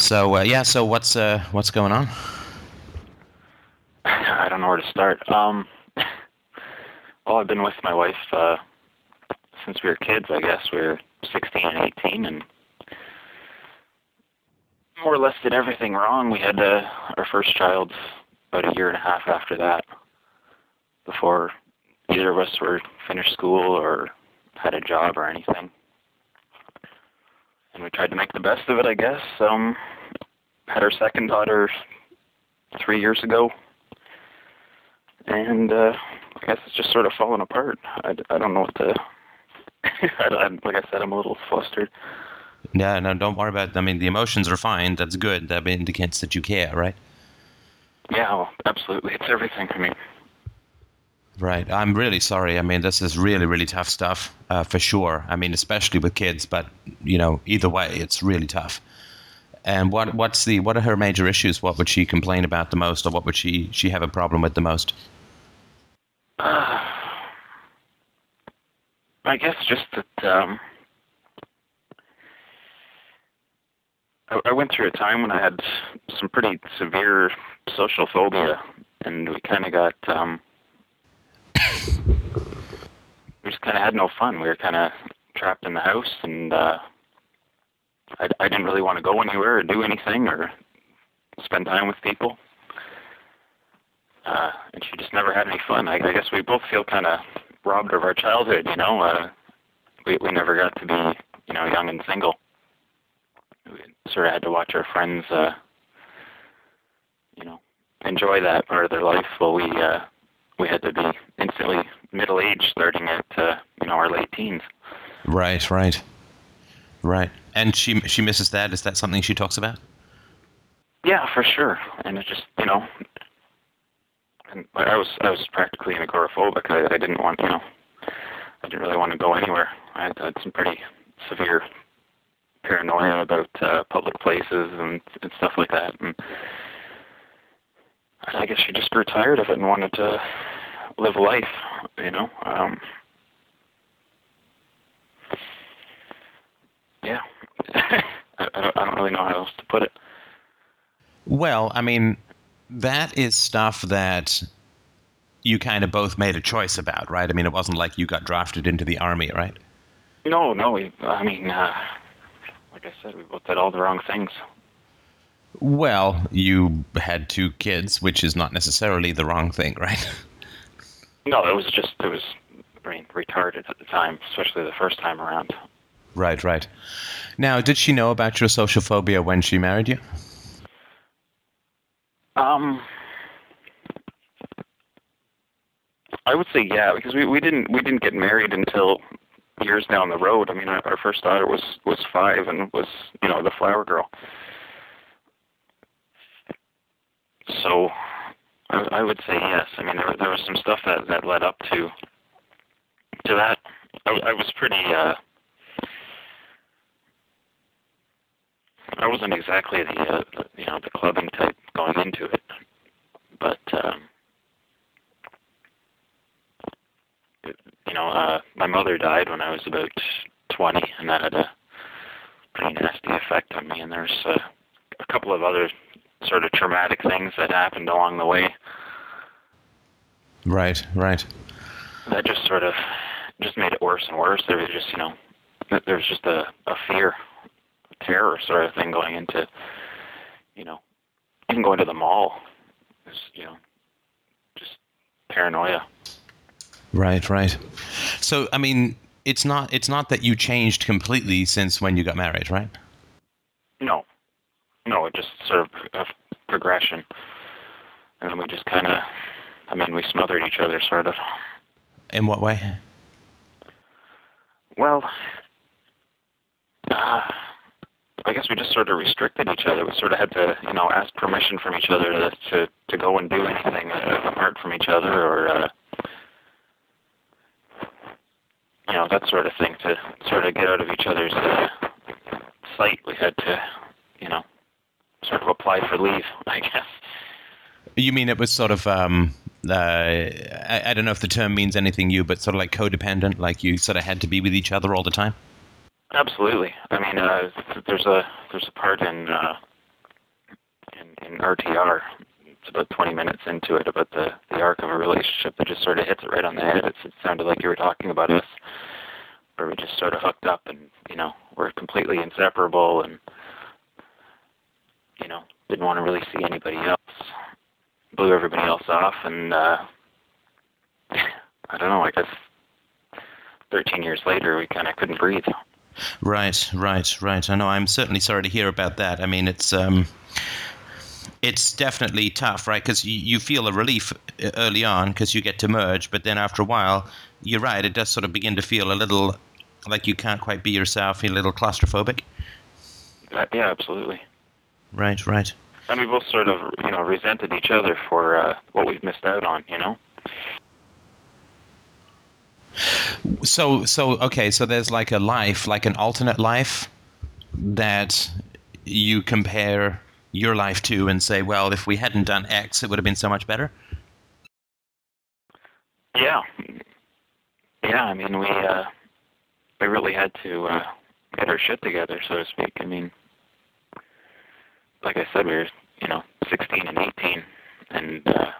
So uh, yeah, so what's uh, what's going on? I don't know where to start. Um, well, I've been with my wife uh, since we were kids. I guess we were 16 and 18, and more or less did everything wrong. We had uh, our first child about a year and a half after that, before either of us were finished school or had a job or anything. And we tried to make the best of it, I guess. Um, had our second daughter three years ago, and uh, I guess it's just sort of fallen apart. I, I don't know what to. I, I, like I said, I'm a little flustered. Yeah, no, don't worry about. It. I mean, the emotions are fine. That's good. That indicates that you care, right? Yeah, well, absolutely. It's everything to me. Right. I'm really sorry. I mean, this is really, really tough stuff uh, for sure. I mean, especially with kids, but you know, either way, it's really tough. And what what's the what are her major issues? What would she complain about the most, or what would she she have a problem with the most? Uh, I guess just that um, I, I went through a time when I had some pretty severe social phobia, and we kind of got um, we just kind of had no fun. We were kind of trapped in the house, and uh, I, I didn't really want to go anywhere or do anything or spend time with people. Uh, and she just never had any fun. I, I guess we both feel kind of robbed of our childhood. You know, uh, we we never got to be you know young and single. We sort of had to watch our friends, uh, you know, enjoy that part of their life while we uh, we had to be instantly middle aged, starting at uh, you know our late teens. Right, right, right. And she she misses that. Is that something she talks about? Yeah, for sure. And it just you know, and I was I was practically an agoraphobic. I, I didn't want you know, I didn't really want to go anywhere. I had, had some pretty severe paranoia about uh, public places and, and stuff like that. And I guess she just grew tired of it and wanted to live life, you know. Um, yeah, I, I, don't, I don't really know how else to put it. Well, I mean, that is stuff that you kind of both made a choice about, right? I mean, it wasn't like you got drafted into the army, right? No, no. We, I mean, uh, like I said, we both did all the wrong things. Well, you had two kids, which is not necessarily the wrong thing, right? No, it was just it was I mean, retarded at the time, especially the first time around. Right, right. Now, did she know about your social phobia when she married you? Um, I would say yeah, because we, we didn't we didn't get married until years down the road. I mean, our, our first daughter was was five and was you know the flower girl. So I, would say yes. I mean, there, there was some stuff that, that led up to to that. I, I was pretty. Uh, I wasn't exactly the, uh, the you know the clubbing type going into it, but um, you know, uh, my mother died when I was about 20, and that had a pretty nasty effect on me. And there's uh, a couple of other sort of traumatic things that happened along the way. Right, right. That just sort of just made it worse and worse. There was just, you know, there was just a, a fear, terror sort of thing going into, you know, even going to the mall. Was, you know, just paranoia. Right, right. So, I mean, it's not it's not that you changed completely since when you got married, right? No, no, it just sort of a progression, and then we just kind of, I mean, we smothered each other, sort of. In what way? Well, uh, I guess we just sort of restricted each other. We sort of had to, you know, ask permission from each other to to, to go and do anything uh, apart from each other, or uh, you know, that sort of thing. To sort of get out of each other's uh, sight, we had to, you know, sort of apply for leave, I guess. You mean it was sort of, um, uh, I, I, don't know if the term means anything new, but sort of like codependent, like you sort of had to be with each other all the time? Absolutely. I mean, uh, there's a there's a part in uh, in RTR. It's about 20 minutes into it about the the arc of a relationship that just sort of hits it right on the head. It's, it sounded like you were talking about us, where we just sort of hooked up and you know we're completely inseparable and you know didn't want to really see anybody else. Blew everybody else off and. uh I don't know. I guess 13 years later, we kind of couldn't breathe. Right, right, right. I know. I'm certainly sorry to hear about that. I mean, it's um, it's definitely tough, right? Because you, you feel a relief uh, early on because you get to merge, but then after a while, you're right. It does sort of begin to feel a little like you can't quite be yourself. A little claustrophobic. Uh, yeah, absolutely. Right, right. And we both sort of, you know, resented each other for uh, what we've missed out on, you know. So so okay, so there's like a life, like an alternate life that you compare your life to and say, well, if we hadn't done X, it would have been so much better. Yeah, yeah. I mean, we uh, we really had to uh, get our shit together, so to speak. I mean, like I said, we were you know 16 and 18, and uh,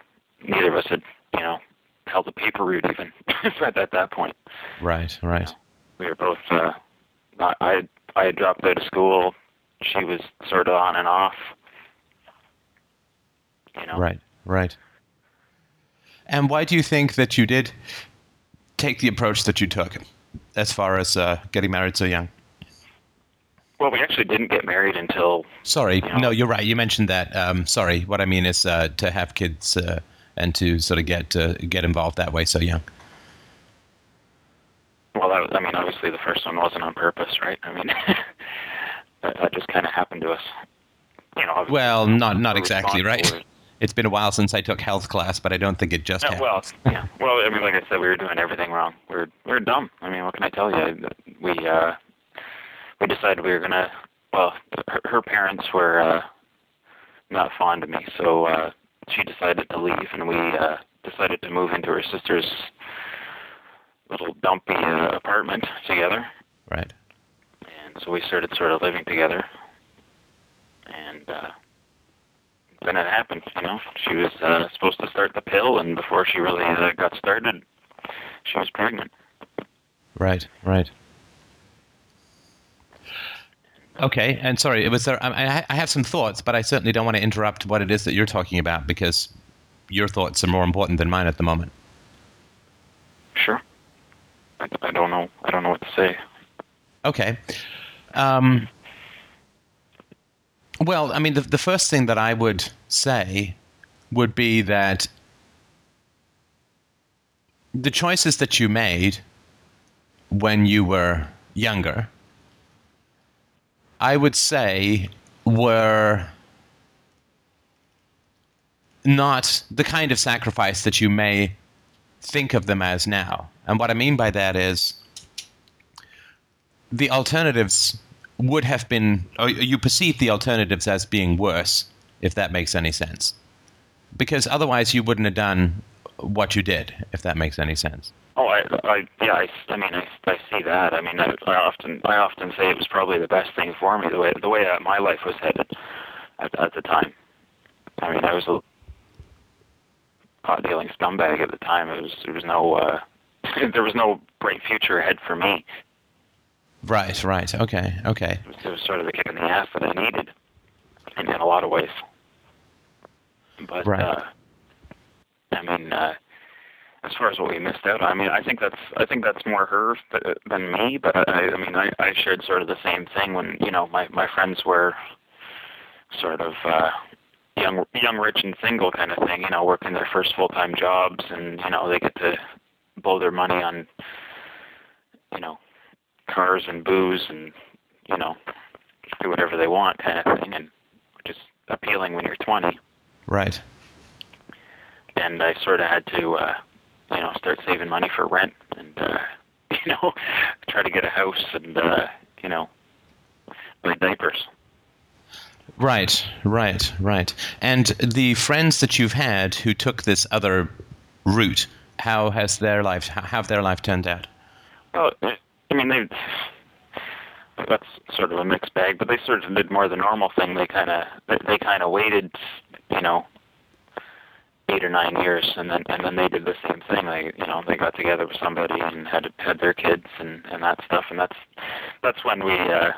neither of us had you know held a paper route even at, at that point. Right, right. We were both. Uh, I I had dropped out of school. She was sort of on and off. You know. Right, right. And why do you think that you did take the approach that you took, as far as uh, getting married so young? Well, we actually didn't get married until. Sorry, you know, no, you're right. You mentioned that. Um, sorry, what I mean is uh, to have kids uh, and to sort of get uh, get involved that way so young. Well, was, I mean, obviously the first one wasn't on purpose, right? I mean, that, that just kind of happened to us. You know. Well, not not exactly, right? It's been a while since I took health class, but I don't think it just Yeah, well, yeah. Well, I mean, like I said, we were doing everything wrong. We are we were dumb. I mean, what can I tell you? We uh, we decided we were gonna. Well, her, her parents were uh, not fond of me, so uh, she decided to leave, and we uh, decided to move into her sister's little dumpy uh, apartment together. Right. And so we started sort of living together, and uh, then it happened. You know, she was uh, supposed to start the pill, and before she really uh, got started, she was pregnant. Right. Right. Okay, and sorry, it was there. I, I have some thoughts, but I certainly don't want to interrupt what it is that you're talking about because your thoughts are more important than mine at the moment. Sure. I, I don't know. I don't know what to say. Okay. Um, well, I mean, the, the first thing that I would say would be that the choices that you made when you were younger, I would say, were not the kind of sacrifice that you may think of them as now. And what I mean by that is the alternatives would have been, or you perceive the alternatives as being worse, if that makes any sense. Because otherwise you wouldn't have done what you did, if that makes any sense. Oh, I, I, yeah, I, I mean, I, I see that. I mean, I, I often, I often say it was probably the best thing for me, the way, the way my life was headed at, at the time. I mean, I was a pot dealing scumbag at the time. It was, there was no, uh, there was no bright future ahead for me. Right, right. Okay, okay. It was, it was sort of the kick in the ass that I needed, in, in a lot of ways. But Right. uh, I mean, uh, as far as what we missed out, I mean, I think that's I think that's more her th- than me. But I, I mean, I, I shared sort of the same thing when you know my my friends were sort of uh, young, young, rich, and single kind of thing. You know, working their first full time jobs, and you know they get to blow their money on you know cars and booze and you know do whatever they want kind of thing, and which is appealing when you're 20. Right. And I sort of had to, uh, you know, start saving money for rent and uh, you know try to get a house and uh, you know buy diapers. Right, right, right. And the friends that you've had who took this other route, how has their life, how have their life turned out? Well, I mean, they. that's sort of a mixed bag. But they sort of did more the normal thing. They kind of they, they kind of waited, you know, eight or nine years, and then and then they did the same thing. They you know they got together with somebody and had had their kids and and that stuff. And that's that's when we uh,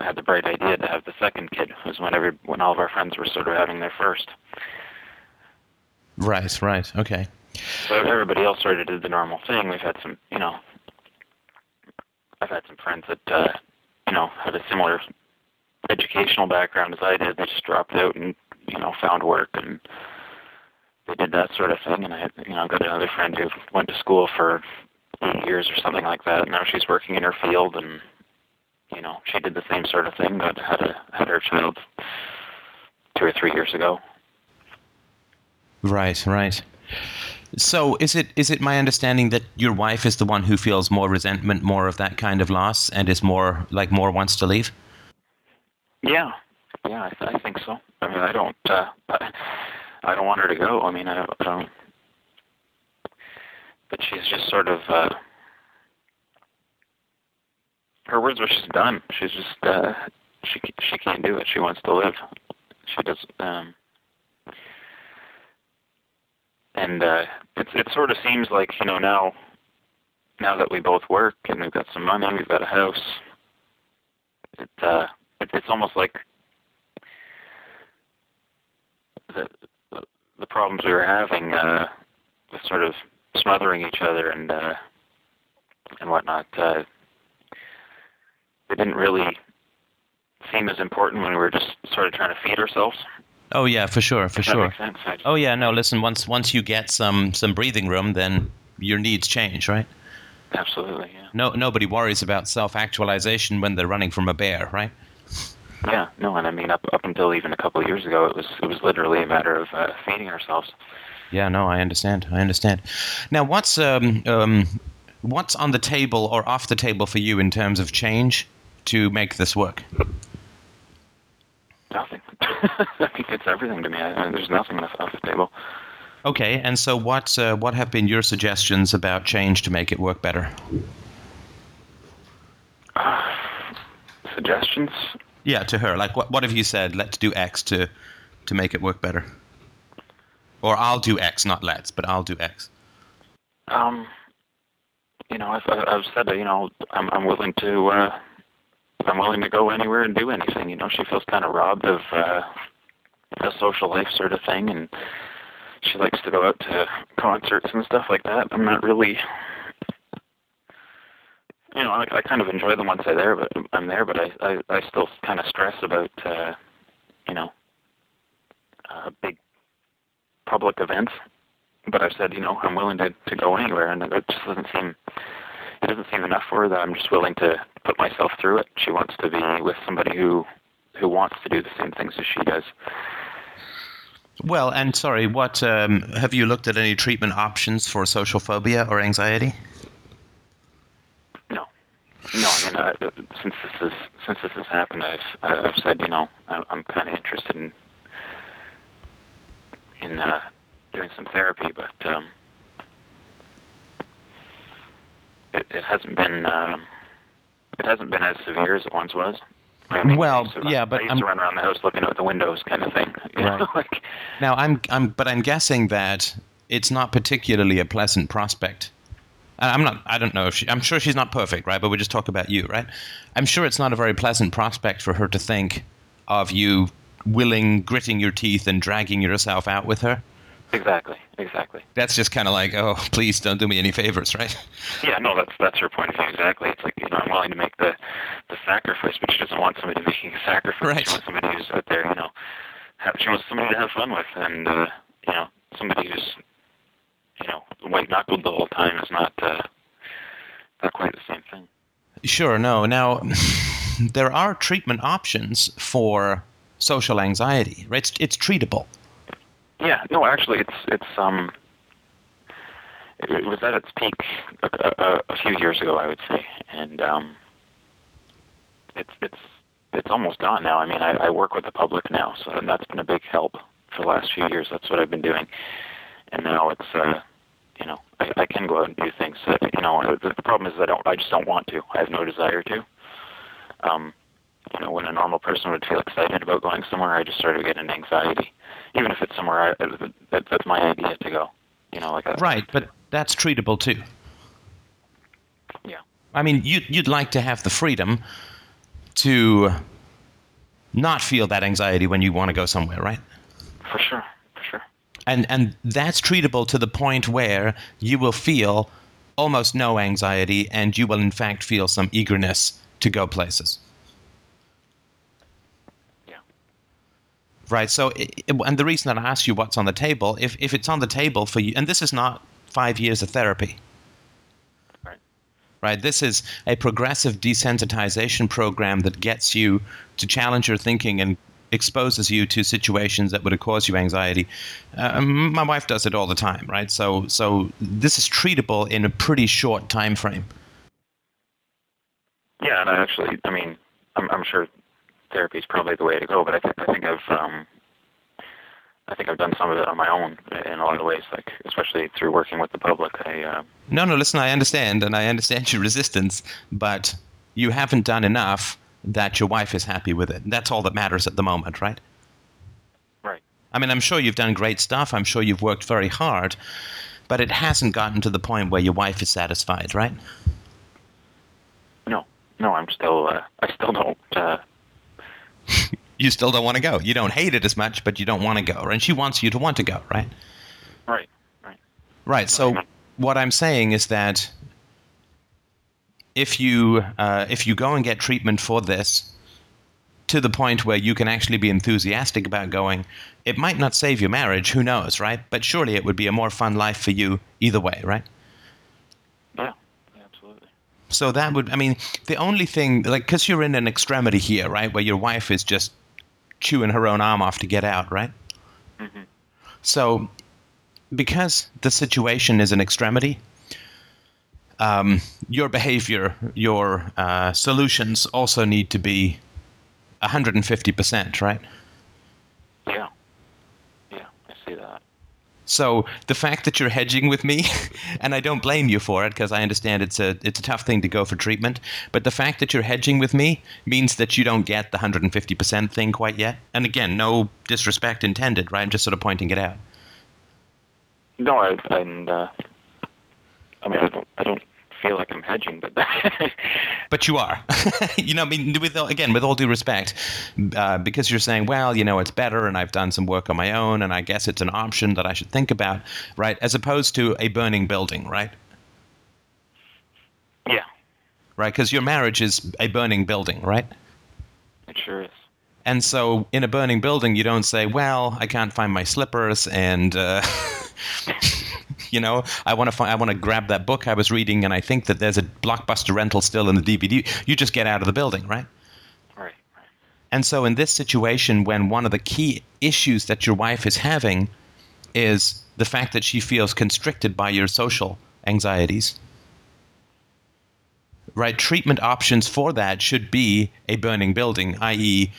had the bright idea to have the second kid. Was when every when all of our friends were sort of having their first. Right. Right. Okay. So everybody else sort of did the normal thing. We've had some, you know, I've had some friends that, uh, you know, had a similar educational background as I did. They just dropped out and, you know, found work and they did that sort of thing. And I, you know, I've got another friend who went to school for eight years or something like that. And now she's working in her field and, you know, she did the same sort of thing, but had a had her child two or three years ago. Right. Right. So is it is it my understanding that your wife is the one who feels more resentment, more of that kind of loss, and is more like more wants to leave? Yeah, yeah, I, th- I think so. I mean, I don't, uh, I, I don't want her to go. I mean, I don't, I don't but she's just sort of. Uh, her words were she's done. She's just uh, she she can't do it. She wants to live. She does. Um, and uh, it it sort of seems like you know now now that we both work and we've got some money, we've got a house. It uh, it, it's almost like the, problems we were having uh, with sort of smothering each other and uh, and whatnot. Uh, they didn't really seem as important when we were just sort of trying to feed ourselves. Oh yeah, for sure, for sure. makes sense. Oh yeah, no. Listen, once once you get some some breathing room, then your needs change, right? Absolutely, yeah. No, nobody worries about self-actualization when they're running from a bear, right? Yeah, no, and I mean up up until even a couple of years ago, it was it was literally a matter of uh, feeding ourselves. Yeah, no, I understand. I understand. Now, what's um, um, what's on the table or off the table for you in terms of change to make this work? Nothing. I think it's everything to me. I, there's nothing off, off the table. Okay, and so what uh, what have been your suggestions about change to make it work better? Suggestions? Yeah, to her. Like, what what have you said? Let's do X to to make it work better. Or I'll do X, not let's, but I'll do X. Um, you know, I've I've said that you know I'm I'm willing to uh, I'm willing to go anywhere and do anything. You know, she feels kind of robbed of uh, a social life sort of thing, and she likes to go out to concerts and stuff like that. I'm not really. You know, I, I kind of enjoy them once I'm there, but I'm there, but I I, I still kind of stress about uh, you know uh, big public events but I've said, you know, I'm willing to, to go anywhere, and it just doesn't seem it doesn't seem enough for her that I'm just willing to put myself through it. She wants to be with somebody who who wants to do the same things as she does. Well, and sorry, what um, have you looked at any treatment options for social phobia or anxiety? No. I mean, uh, since this is since this has happened, I've I've said, you know, I'm kind of interested in in uh, doing some therapy, but um, it, it hasn't been um, it hasn't been as severe as it once was. I mean, Well, I run- yeah, but I used I'm- to run around the house looking out the windows, kind of thing. You know, like Now, I'm, I'm, but I'm guessing that it's not particularly a pleasant prospect. I'm not. I don't know if she. I'm sure she's not perfect, right? But we just talk about you, right? I'm sure it's not a very pleasant prospect for her to think of you willing, gritting your teeth, and dragging yourself out with her. exactly, exactly. That's just kind of like, oh, please don't do me any favors, right? Yeah, no, that's that's her point of view exactly. It's like you know, I'm willing to make the the sacrifice, but she doesn't want somebody making a sacrifice. Right. She wants somebody who's out there, you know, have, she wants somebody to have fun with, and uh, you know, somebody who's you know white knuckled the whole time is not uh, not quite the same thing. Sure. No. Now, there are treatment options for social anxiety, right? It's, it's treatable. Yeah, no, actually, it's it's um, it, it was at its peak a, a, a few years ago, I would say, and um, it's it's it's almost gone now. I mean, I, I work with the public now, so and that's been a big help for the last few years. That's what I've been doing, and now it's uh, you know, I, I can go out and do things. That, you know, the, the problem is I don't, I just don't want to. I have no desire to. Um, you know, when a normal person would feel excited about going somewhere, I just started getting anxiety, even if it's somewhere I, that, that's my idea to go. You know, like a, right, but that's treatable too. Yeah. I mean, you, you'd like to have the freedom to not feel that anxiety when you want to go somewhere, right? For sure. And and that's treatable to the point where you will feel almost no anxiety, and you will in fact feel some eagerness to go places. Yeah. Right. So, and the reason that I ask you what's on the table, if if it's on the table for you, and this is not five years of therapy. Right. Right. This is a progressive desensitization program that gets you to challenge your thinking and exposes you to situations that would cause you anxiety. Uh, my wife does it all the time, right? So, so this is treatable in a pretty short time frame. Yeah, and I actually, I mean, I'm, I'm sure therapy is probably the way to go, but I think I think I've um, I think I've done some of it on my own in a lot of ways, like especially through working with the public. I uh, no, no, listen, I understand, and I understand your resistance, but you haven't done enough that your wife is happy with it. That's all that matters at the moment, right? Right. I mean, I'm sure you've done great stuff. I'm sure you've worked very hard, but it hasn't gotten to the point where your wife is satisfied, right? No, no, I'm still, uh, I still don't. Uh... you still don't want to go. You don't hate it as much, but you don't want to go, and she wants you to want to go, right? Right. Right. Right. So what I'm saying is that if you uh, if you go and get treatment for this to the point where you can actually be enthusiastic about going, it might not save your marriage. Who knows, right? But surely it would be a more fun life for you either way, right? Yeah, absolutely. So that would, I mean, the only thing, like, because you're in an extremity here, right, where your wife is just chewing her own arm off to get out, right? Mm-hmm. So, because the situation is an extremity, um, your behavior, your uh, solutions also need to be 150%, right? Yeah. Yeah, I see that. So the fact that you're hedging with me, and I don't blame you for it because I understand it's a it's a tough thing to go for treatment, but the fact that you're hedging with me means that you don't get the 150% thing quite yet. And again, no disrespect intended, right? I'm just sort of pointing it out. No, I and uh, I mean I don't I don't feel like I'm hedging, but but you are. you know, I mean, with again, with all due respect, uh, because you're saying, well, you know, it's better, and I've done some work on my own, and I guess it's an option that I should think about, right? As opposed to a burning building, right? Yeah. Right, because your marriage is a burning building, right? It sure is. And so, in a burning building, you don't say, well, I can't find my slippers, and. Uh, you know, I want to find, I want to grab that book I was reading, and I think that there's a blockbuster rental still in the DVD. You just get out of the building, right? Right. And so, in this situation, when one of the key issues that your wife is having is the fact that she feels constricted by your social anxieties, right? Treatment options for that should be a burning building, i.e.,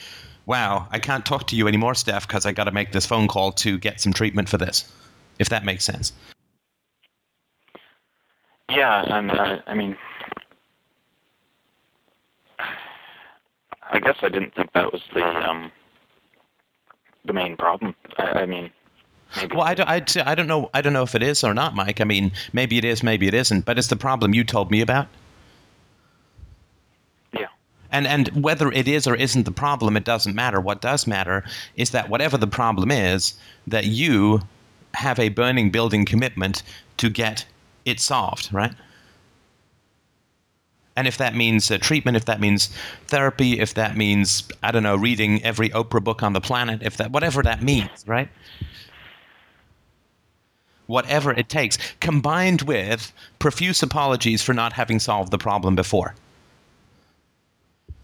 wow, I can't talk to you anymore, Steph, because I got to make this phone call to get some treatment for this, if that makes sense. Yeah, and uh, I mean, I guess I didn't think that was the um, the main problem. I, I mean, maybe. Well, I don't, I'd say, I don't know. I don't know if it is or not, Mike. I mean, maybe it is, maybe it isn't. But it's the problem you told me about. Yeah. And and whether it is or isn't the problem, it doesn't matter. What does matter is that whatever the problem is, that you have a burning building commitment to get it solved, right? And if that means uh, treatment, if that means therapy, if that means I don't know, reading every Oprah book on the planet, if that whatever that means, right? Whatever it takes, combined with profuse apologies for not having solved the problem before.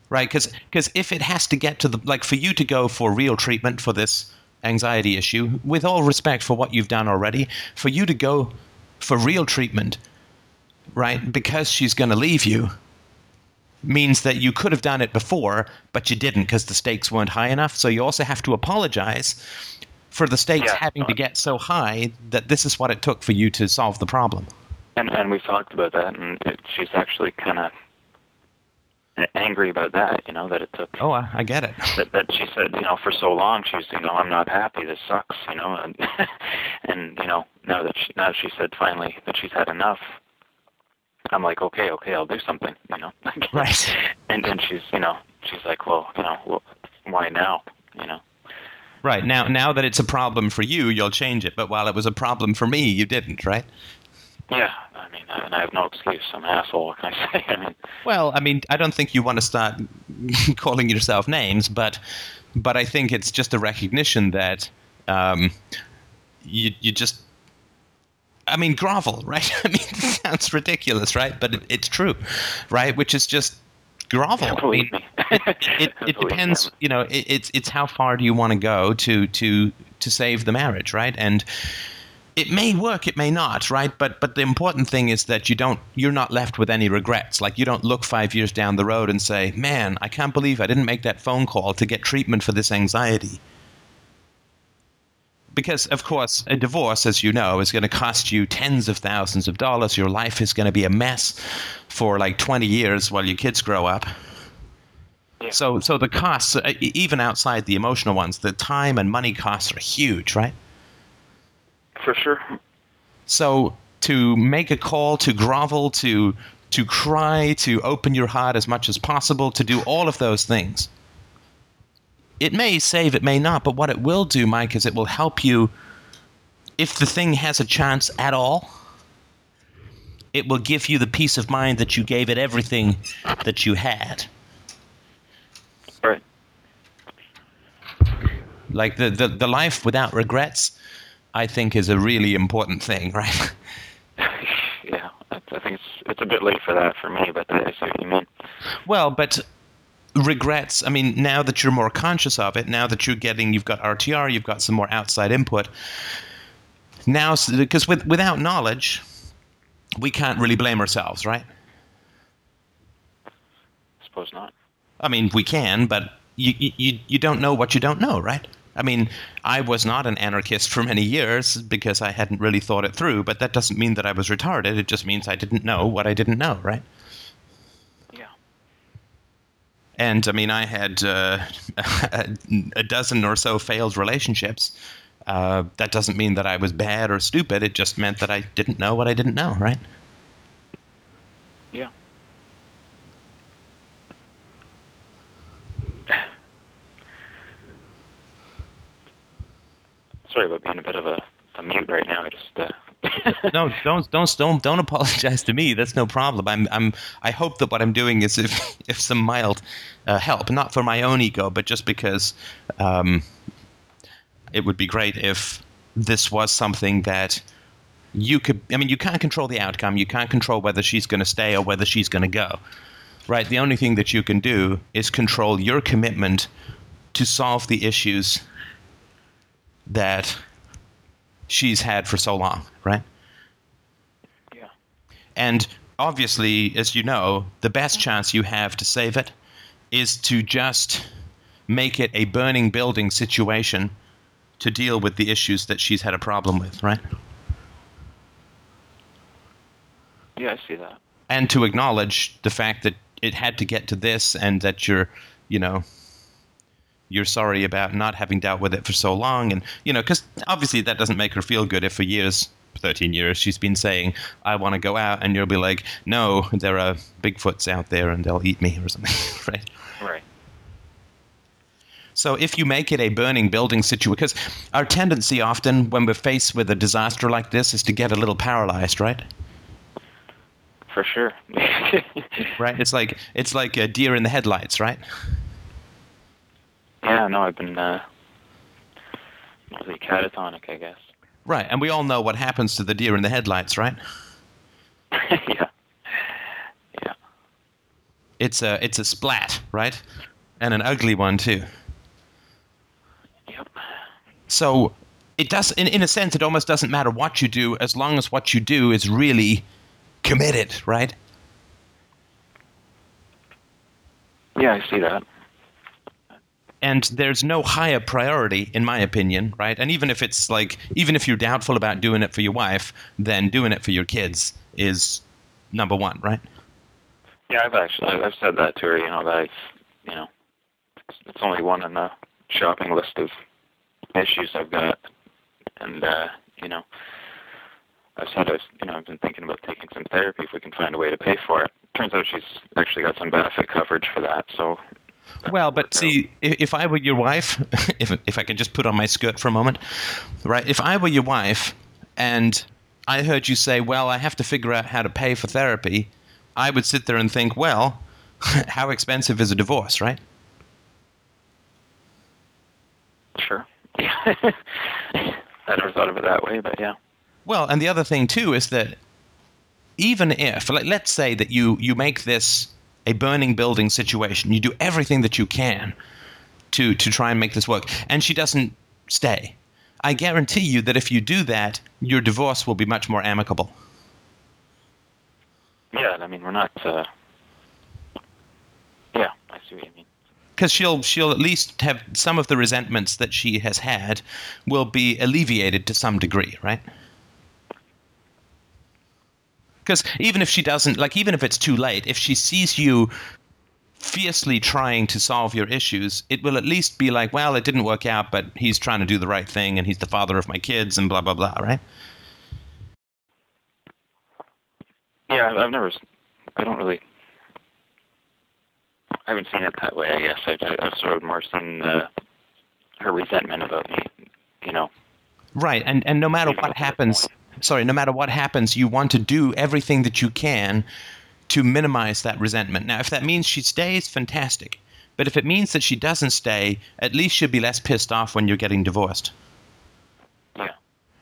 Right? Because if it has to get to the like for you to go for real treatment for this anxiety issue, with all respect for what you've done already, for you to go for real treatment, right, because she's going to leave you, means that you could have done it before, but you didn't because the stakes weren't high enough. So you also have to apologize for the stakes Yeah. having to get so high that this is what it took for you to solve the problem. And and we've talked about that, and it, she's actually kind of angry about that. You know that it took. Oh, I, I get it. That, that she said, you know, for so long she was, you oh, know, I'm not happy. This sucks. You know, and and you know now that she now she said finally that she's had enough. I'm like, okay, okay, I'll do something, you know. Right. And then she's, you know, she's like, well, you know, well, why now, you know. Right now, now that it's a problem for you, you'll change it. But while it was a problem for me, you didn't, right? Yeah, I mean, I, and I have no excuse. I'm an asshole. What can I say? I mean, Well, I mean, I don't think you want to start calling yourself names, but but I think it's just a recognition that um, you you just. I mean, grovel, right? I mean, it sounds ridiculous, right? But it, it's true, right? Which is just grovel. I mean, me. it, it, it depends you know it, it's it's how far do you want to go to to to save the marriage right and it may work it may not right but but the important thing is that you don't you're not left with any regrets like you don't look 5 years down the road and say man i can't believe i didn't make that phone call to get treatment for this anxiety because of course a divorce as you know is going to cost you tens of thousands of dollars your life is going to be a mess for like 20 years while your kids grow up Yeah. so, so the costs, uh, even outside the emotional ones, the time and money costs are huge, right? for sure. So, to make a call, to grovel, to to cry, to open your heart as much as possible, to do all of those things. It may save, it may not, but what it will do, Mike, is it will help you. If the thing has a chance at all, it will give you the peace of mind that you gave it everything that you had. Right. like the, the, the life without regrets i think is a really important thing right yeah, I, think it's it's a bit late for that for me, but I see what you mean. well but regrets i mean now that you're more conscious of it now that you're getting you've got rtr you've got some more outside input now because with, without knowledge we can't really blame ourselves right i Suppose not. I mean, we can, but you, you you don't know what you don't know, right? I mean, I was not an anarchist for many years because I hadn't really thought it through, but that doesn't mean that I was retarded. It just means I didn't know what I didn't know, right? And I mean, I had uh, a dozen or so failed relationships. Uh, that doesn't mean that I was bad or stupid. It just meant that I didn't know what I didn't know, right? Yeah. Sorry about being a bit of a, a mute right now. I just uh, no, don't don't don't don't apologize to me. That's no problem. I'm I'm I hope that what I'm doing is if if some mild uh, help, not for my own ego, but just because um, it would be great if this was something that you could. I mean, you can't control the outcome. You can't control whether she's going to stay or whether she's going to go. Right. The only thing that you can do is control your commitment to solve the issues that she's had for so long, right? yeah. And obviously, as you know, the best chance you have to save it is to just make it a burning building situation to deal with the issues that she's had a problem with, right? Yeah, I see that. And to acknowledge the fact that it had to get to this and that you're, you know, you're sorry about not having dealt with it for so long. And, you know, because obviously that doesn't make her feel good if for years, 13 years, she's been saying, I want to go out. And you'll be like, no, there are Bigfoots out there and they'll eat me or something, right? Right. So if you make it a burning building situation, because our tendency often when we're faced with a disaster like this is to get a little paralyzed, right? For sure. Right? It's like it's like a deer in the headlights, right? Yeah, no, I've been uh, mostly catatonic, I guess. Right. And we all know what happens to the deer in the headlights, right? yeah. Yeah. It's a it's a splat, right? And an ugly one too. Yep. So it does in, in a sense it almost doesn't matter what you do as long as what you do is really committed, right? Yeah, I see that. And there's no higher priority in my opinion right and even if it's like even if you're doubtful about doing it for your wife then doing it for your kids is number one right Yeah, I've actually I've said that to her. You know that I've, you know, it's, only one in the shopping list of issues I've got, and uh, you know, I've said I've you know I've been thinking about taking some therapy if we can find a way to pay for it. Turns out she's actually got some benefit coverage for that, so. Well, but see, if, if I were your wife, if if I can just put on my skirt for a moment, right? If I were your wife, and I heard you say, "Well, I have to figure out how to pay for therapy," I would sit there and think, "Well, how expensive is a divorce, right?" Sure. I never thought of it that way, but yeah. Well, and the other thing too is that even if, like, let's say that you you make this a burning building situation, you do everything that you can to to try and make this work, and she doesn't stay. I guarantee you that if you do that, your divorce will be much more amicable. Yeah, I mean, we're not. Uh, yeah, I see what you mean. Because she'll she'll at least have some of the resentments that she has had will be alleviated to some degree, right? Because even if she doesn't, like, even if it's too late, if she sees you fiercely trying to solve your issues, it will at least be like, well, it didn't work out, but he's trying to do the right thing and he's the father of my kids and blah, blah, blah, right? Yeah, I've never. I don't really. I haven't seen it that way. I guess I've, I've sort of more seen uh, her resentment about me. You know. Right, and and no matter what happens, sorry, no matter what happens, you want to do everything that you can to minimize that resentment. Now, if that means she stays, fantastic. But if it means that she doesn't stay, at least she'll be less pissed off when you're getting divorced. Yeah.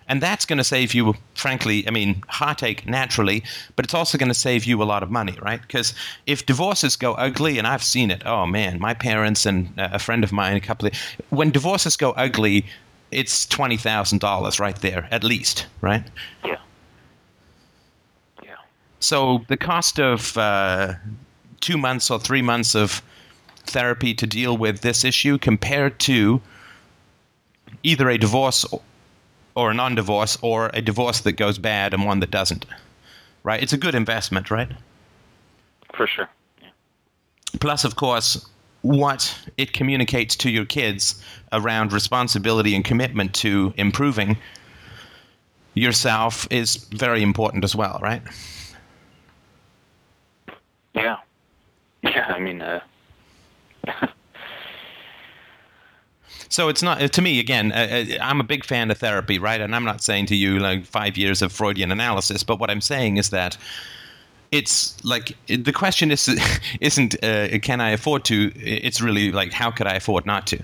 And that's going to save you, frankly, I mean, heartache naturally, but it's also going to save you a lot of money, right? Because if divorces go ugly, and I've seen it, oh man, my parents and uh, a friend of mine, a couple of, when divorces go ugly, it's twenty thousand dollars right there, at least, right? Yeah. Yeah. So the cost of uh, two months or three months of therapy to deal with this issue compared to either a divorce or a non-divorce or a divorce that goes bad and one that doesn't, right? It's a good investment, right? For sure. Yeah. Plus, of course, what it communicates to your kids around responsibility and commitment to improving yourself is very important as well, right? Yeah. Yeah, I mean, uh, So it's not to me again. Uh, I'm a big fan of therapy, right? And I'm not saying to you like five years of Freudian analysis, but what I'm saying is that it's like the question is isn't uh, can I afford to? It's really like how could I afford not to?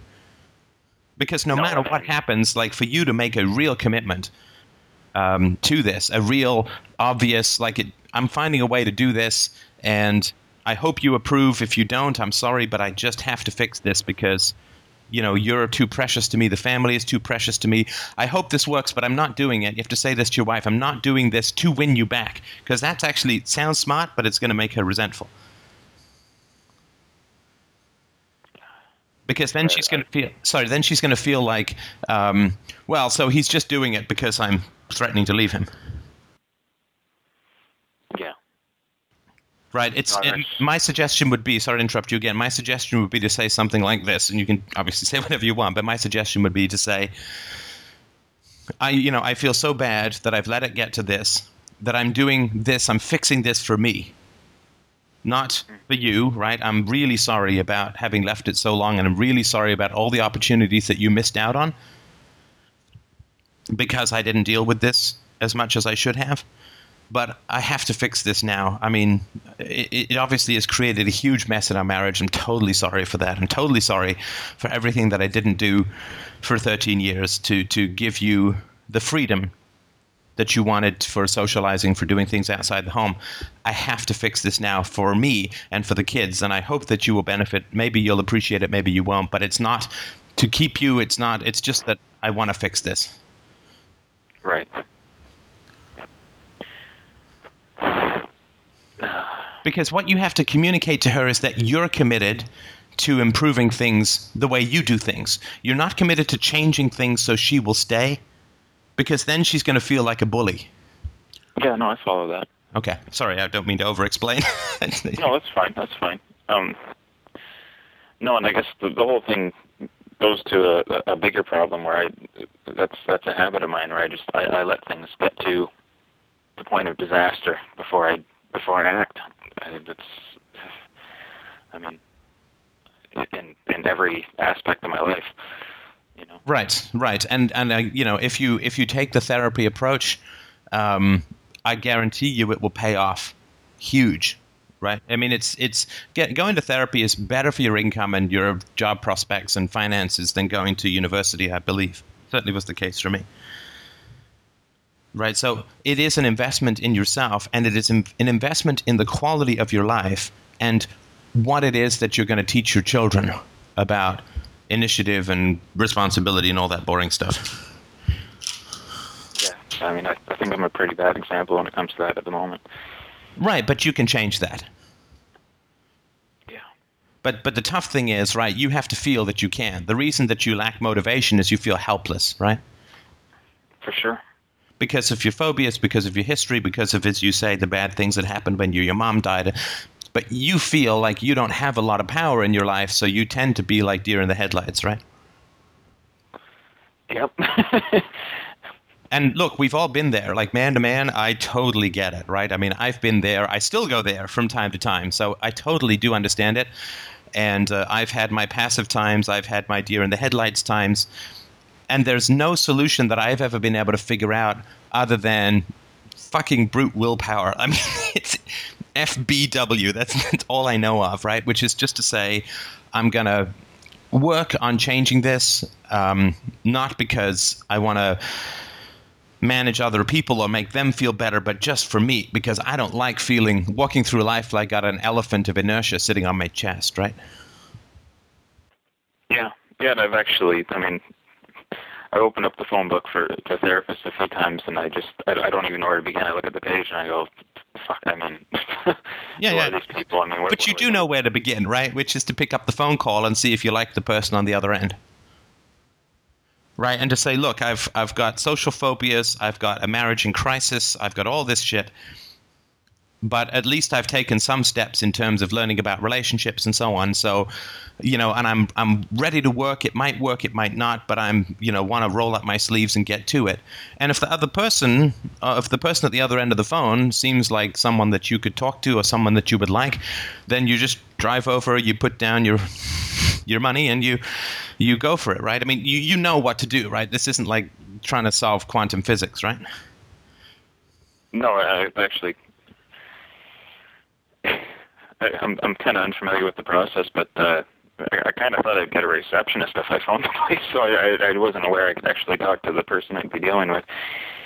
Because no, No, matter what happens, like for you to make a real commitment um, to this, a real obvious like it, I'm finding a way to do this, and I hope you approve. If you don't, I'm sorry, but I just have to fix this because you know you're too precious to me. The family is too precious to me. I hope this works but i'm not doing it. You have to say this to your wife. I'm not doing this to win you back. Because that's actually sounds smart but it's going to make her resentful. Because then she's going to feel sorry then she's going to feel like um, well so he's just doing it because i'm threatening to leave him yeah. Right. It's it, my suggestion would be. Sorry to interrupt you again. My suggestion would be to say something like this, and you can obviously say whatever you want. But my suggestion would be to say, I, you know, I feel so bad that I've let it get to this, that I'm doing this, I'm fixing this for me, not for you. Right. I'm really sorry about having left it so long, and I'm really sorry about all the opportunities that you missed out on because I didn't deal with this as much as I should have but I have to fix this now. I mean, it, it obviously has created a huge mess in our marriage. I'm totally sorry for that. I'm totally sorry for everything that I didn't do for 13 years to to give you the freedom that you wanted for socializing, for doing things outside the home. I have to fix this now for me and for the kids, and I hope that you will benefit. Maybe you'll appreciate it, maybe you won't, but it's not to keep you. It's not. It's just that I want to fix this. Right. Because what you have to communicate to her is that you're committed to improving things the way you do things. You're not committed to changing things so she will stay, because then she's going to feel like a bully. Yeah, no, I follow that. Okay, sorry, I don't mean to over-explain. no, that's fine. That's fine. Um, no, and I guess the, the whole thing goes to a, a bigger problem where I that's that's a habit of mine where I just I, I let things get to the point of disaster before I before I act. I, that's I mean in in every aspect of my life. You know. Right, right, and and uh, you know if you if you take the therapy approach, um, I guarantee you it will pay off huge right? I mean, it's it's get, going to therapy is better for your income and your job prospects and finances than going to university. I believe certainly was the case for me. Right, so it is an investment in yourself, and it is an investment in the quality of your life and what it is that you're going to teach your children about initiative and responsibility and all that boring stuff. Yeah, I mean, I, I think I'm a pretty bad example when it comes to that at the moment. Right, but you can change that. Yeah. But but the tough thing is, right, you have to feel that you can. The reason that you lack motivation is you feel helpless, right? For sure. Because of your phobias, because of your history, because of, as you say, the bad things that happened when you, your mom died. But you feel like you don't have a lot of power in your life, so you tend to be like deer in the headlights, right? Yep. and look, we've all been there. Like man to man, I totally get it, right? I mean, I've been there. I still go there from time to time, so I totally do understand it. And uh, I've had my passive times. I've had my deer in the headlights times. And there's no solution that I've ever been able to figure out other than fucking brute willpower. I mean, it's FBW. That's, that's all I know of, right? Which is just to say, I'm gonna work on changing this, um, not because I want to manage other people or make them feel better, but just for me, because I don't like feeling walking through life like I got an elephant of inertia sitting on my chest, right? Yeah, yeah, and I've actually, I mean, I open up the phone book for the therapist a few times, and I just, I, I don't even know where to begin. I look at the page and I go, fuck, I mean, yeah, yeah. these people? I mean, what, but you what do know where to begin, right? Which is to pick up the phone call and see if you like the person on the other end right? And to say, look, I've I've got social phobias, I've got a marriage in crisis, I've got all this shit. But at least I've taken some steps in terms of learning about relationships and so on. So, you know, and I'm I'm ready to work. It might work, it might not, but I'm you know want to roll up my sleeves and get to it. And if the other person, uh, if the person at the other end of the phone seems like someone that you could talk to or someone that you would like, then you just drive over, you put down your your money, and you you go for it, right? I mean, you you know what to do, right? This isn't like trying to solve quantum physics, right? No, I actually I'm I'm kind of unfamiliar with the process, but uh, I, I kind of thought I'd get a receptionist if I phoned the place, so I, I, wasn't aware I could actually talk to the person I'd be dealing with.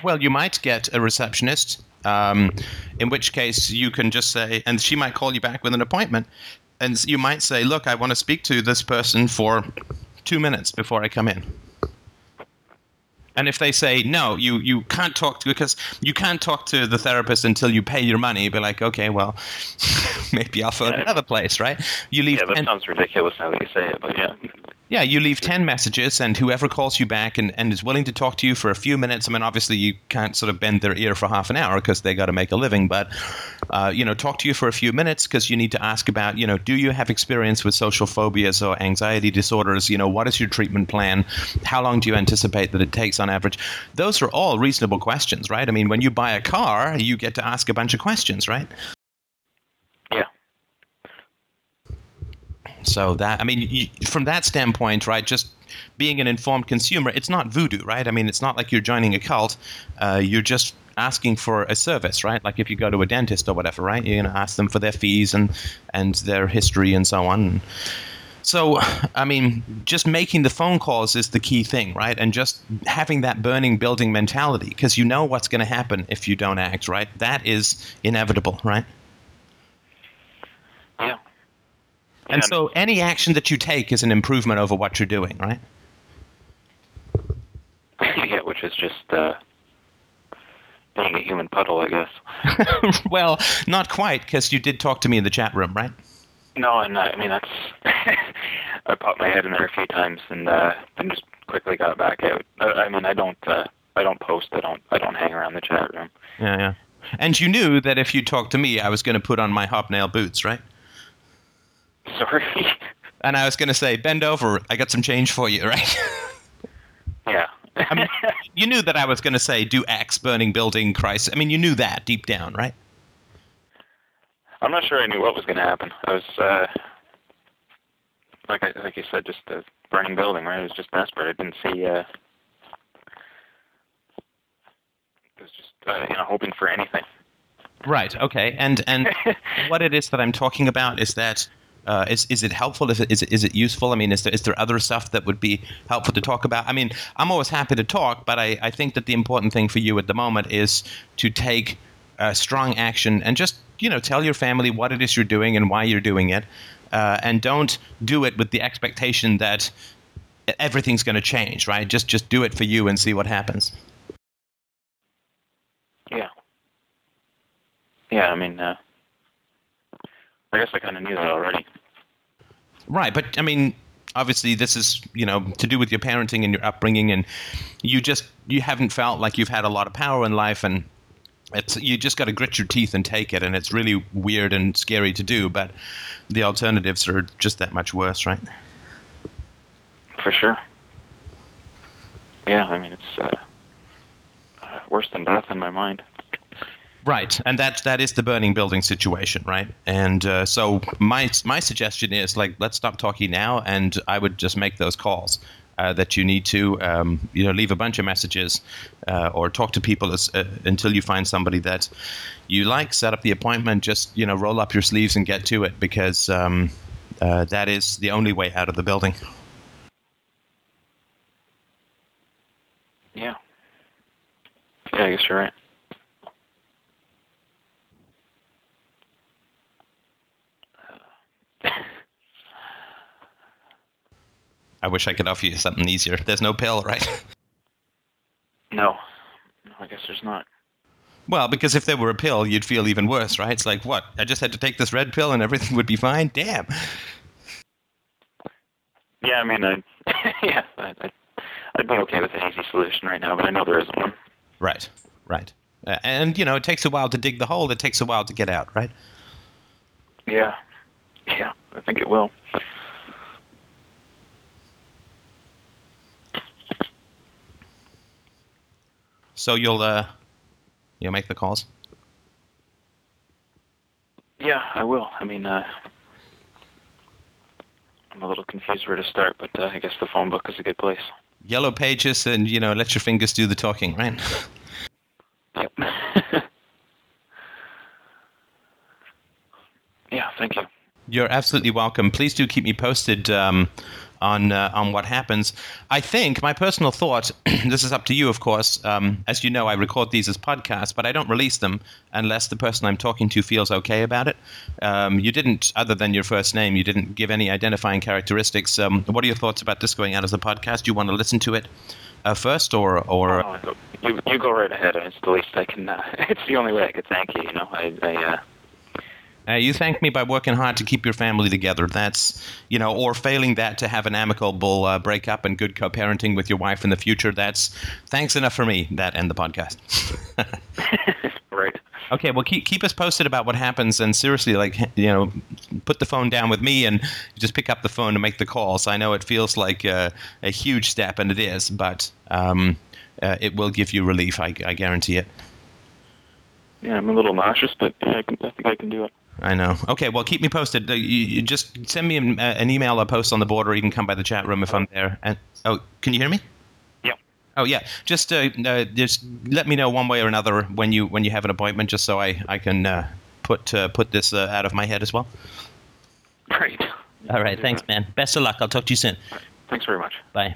Well, you might get a receptionist, um, in which case you can just say, and she might call you back with an appointment, and you might say, "Look, I want to speak to this person for two minutes before I come in." And if they say no, you, you can't talk to because you can't talk to the therapist until you pay your money. Be like, okay, well, maybe I'll find Yeah. another place, right? You leave Yeah, that 10 sounds ridiculous now that you say it, but yeah. Yeah, you leave 10 messages, and whoever calls you back and, and is willing to talk to you for a few minutes, I mean, obviously, you can't sort of bend their ear for half an hour because they got to make a living, but, uh, you know, talk to you for a few minutes because you need to ask about, you know, do you have experience with social phobias or anxiety disorders? You know, what is your treatment plan? How long do you anticipate that it takes on average? Those are all reasonable questions, right? I mean, when you buy a car, you get to ask a bunch of questions, right? Yeah. So that I mean, you, from that standpoint, right? Just being an informed consumer, it's not voodoo, right? I mean, it's not like you're joining a cult. Uh, you're just asking for a service, right? Like if you go to a dentist or whatever, right? You're going to ask them for their fees and and their history and so on. So, I mean, just making the phone calls is the key thing, right? And just having that burning building mentality because you know what's going to happen if you don't act, right? That is inevitable, right? Yeah. And so any action that you take is an improvement over what you're doing, right? yeah, which is just uh, being a human puddle, I guess. well, not quite, because you did talk to me in the chat room, right? No, and uh, I mean that's. I popped my head in there a few times and uh, then just quickly got back out. I, I mean, I don't. Uh, I don't post. I don't. I don't hang around the chat room. Yeah, yeah. And you knew that if you talked to me, I was going to put on my hobnail boots, right? Sorry. And I was going to say, bend over. I got some change for you, right? yeah. I mean, you knew that I was going to say, do X, burning building, crisis. I mean, you knew that deep down, right? I'm not sure I knew what was going to happen. I was, uh, like I, like you said, just a burning building, right? I was just desperate. I didn't see. Uh, I was just, uh, you know, hoping for anything. Right. Okay. And and what it is that I'm talking about is that uh, is is it helpful? Is it, is it is it useful? I mean, is there is there other stuff that would be helpful to talk about? I mean, I'm always happy to talk, but I, I think that the important thing for you at the moment is to take uh, strong action and just you know tell your family what it is you're doing and why you're doing it, uh, and don't do it with the expectation that everything's going to change. Right? Just just do it for you and see what happens. Yeah. Yeah. I mean. I guess I kind of knew that already. Right, but I mean, obviously, this is you know to do with your parenting and your upbringing, and you just you haven't felt like you've had a lot of power in life, and it's you just got to grit your teeth and take it, and it's really weird and scary to do, but the alternatives are just that much worse, right? For sure. Yeah, I mean it's uh, uh, worse than death in my mind. Right, and that that is the burning building situation, right? And uh, so my my suggestion is like let's stop talking now, and I would just make those calls uh, that you need to, um, you know, leave a bunch of messages uh, or talk to people as, uh, until you find somebody that you like. Set up the appointment. Just you know, roll up your sleeves and get to it because um, uh, that is the only way out of the building. Yeah. Yeah, I guess you're right. I wish I could offer you something easier. There's no pill, right? No. No, I guess there's not. Well, because if there were a pill, you'd feel even worse, right? It's like, what? I just had to take this red pill and everything would be fine? Damn. Yeah, I mean, I, yeah, I, I'd be okay with an easy solution right now, but I know there isn't one. Right, right. Uh, and, you know, it takes a while to dig the hole. It takes a while to get out, right? Yeah. Yeah, I think it will. So you'll, uh, you'll make the calls? Yeah, I will. I mean, uh, I'm a little confused where to start, but uh, I guess the phone book is a good place. Yellow pages and, you know, let your fingers do the talking, right? Yep. yeah, thank you. You're absolutely welcome. Please do keep me posted um, on uh, on what happens. I think my personal thought. this is up to you, of course. Um, as you know, I record these as podcasts, but I don't release them unless the person I'm talking to feels okay about it. Um, you didn't, other than your first name, you didn't give any identifying characteristics. Um, what are your thoughts about this going out as a podcast? Do you want to listen to it uh, first, or or? Oh, you you go right ahead. It's the least I can. Uh, it's the only way I could thank you. You know, I. I uh, you thank me by working hard to keep your family together. That's, you know, or failing that to have an amicable uh, breakup and good co-parenting with your wife in the future. That's thanks enough for me. That end the podcast. right. Okay. Well, keep keep us posted about what happens, and seriously, like you know, put the phone down with me and just pick up the phone to make the calls. So I know it feels like uh, a huge step, and it is, but um, uh, it will give you relief. I, I guarantee it. Yeah, I'm a little nauseous, but I, can, I think I can do it. I know. Okay, well, keep me posted. Uh, you, you just send me an, uh, an email or post on the board, or you can come by the chat room if I'm there. And oh, can you hear me? Yeah. Oh yeah. Just uh, uh, just let me know one way or another when you when you have an appointment, just so I I can uh, put uh, put this uh, out of my head as well. Great. All right. Thanks, man. Best of luck. I'll talk to you soon. Thanks very much. Bye.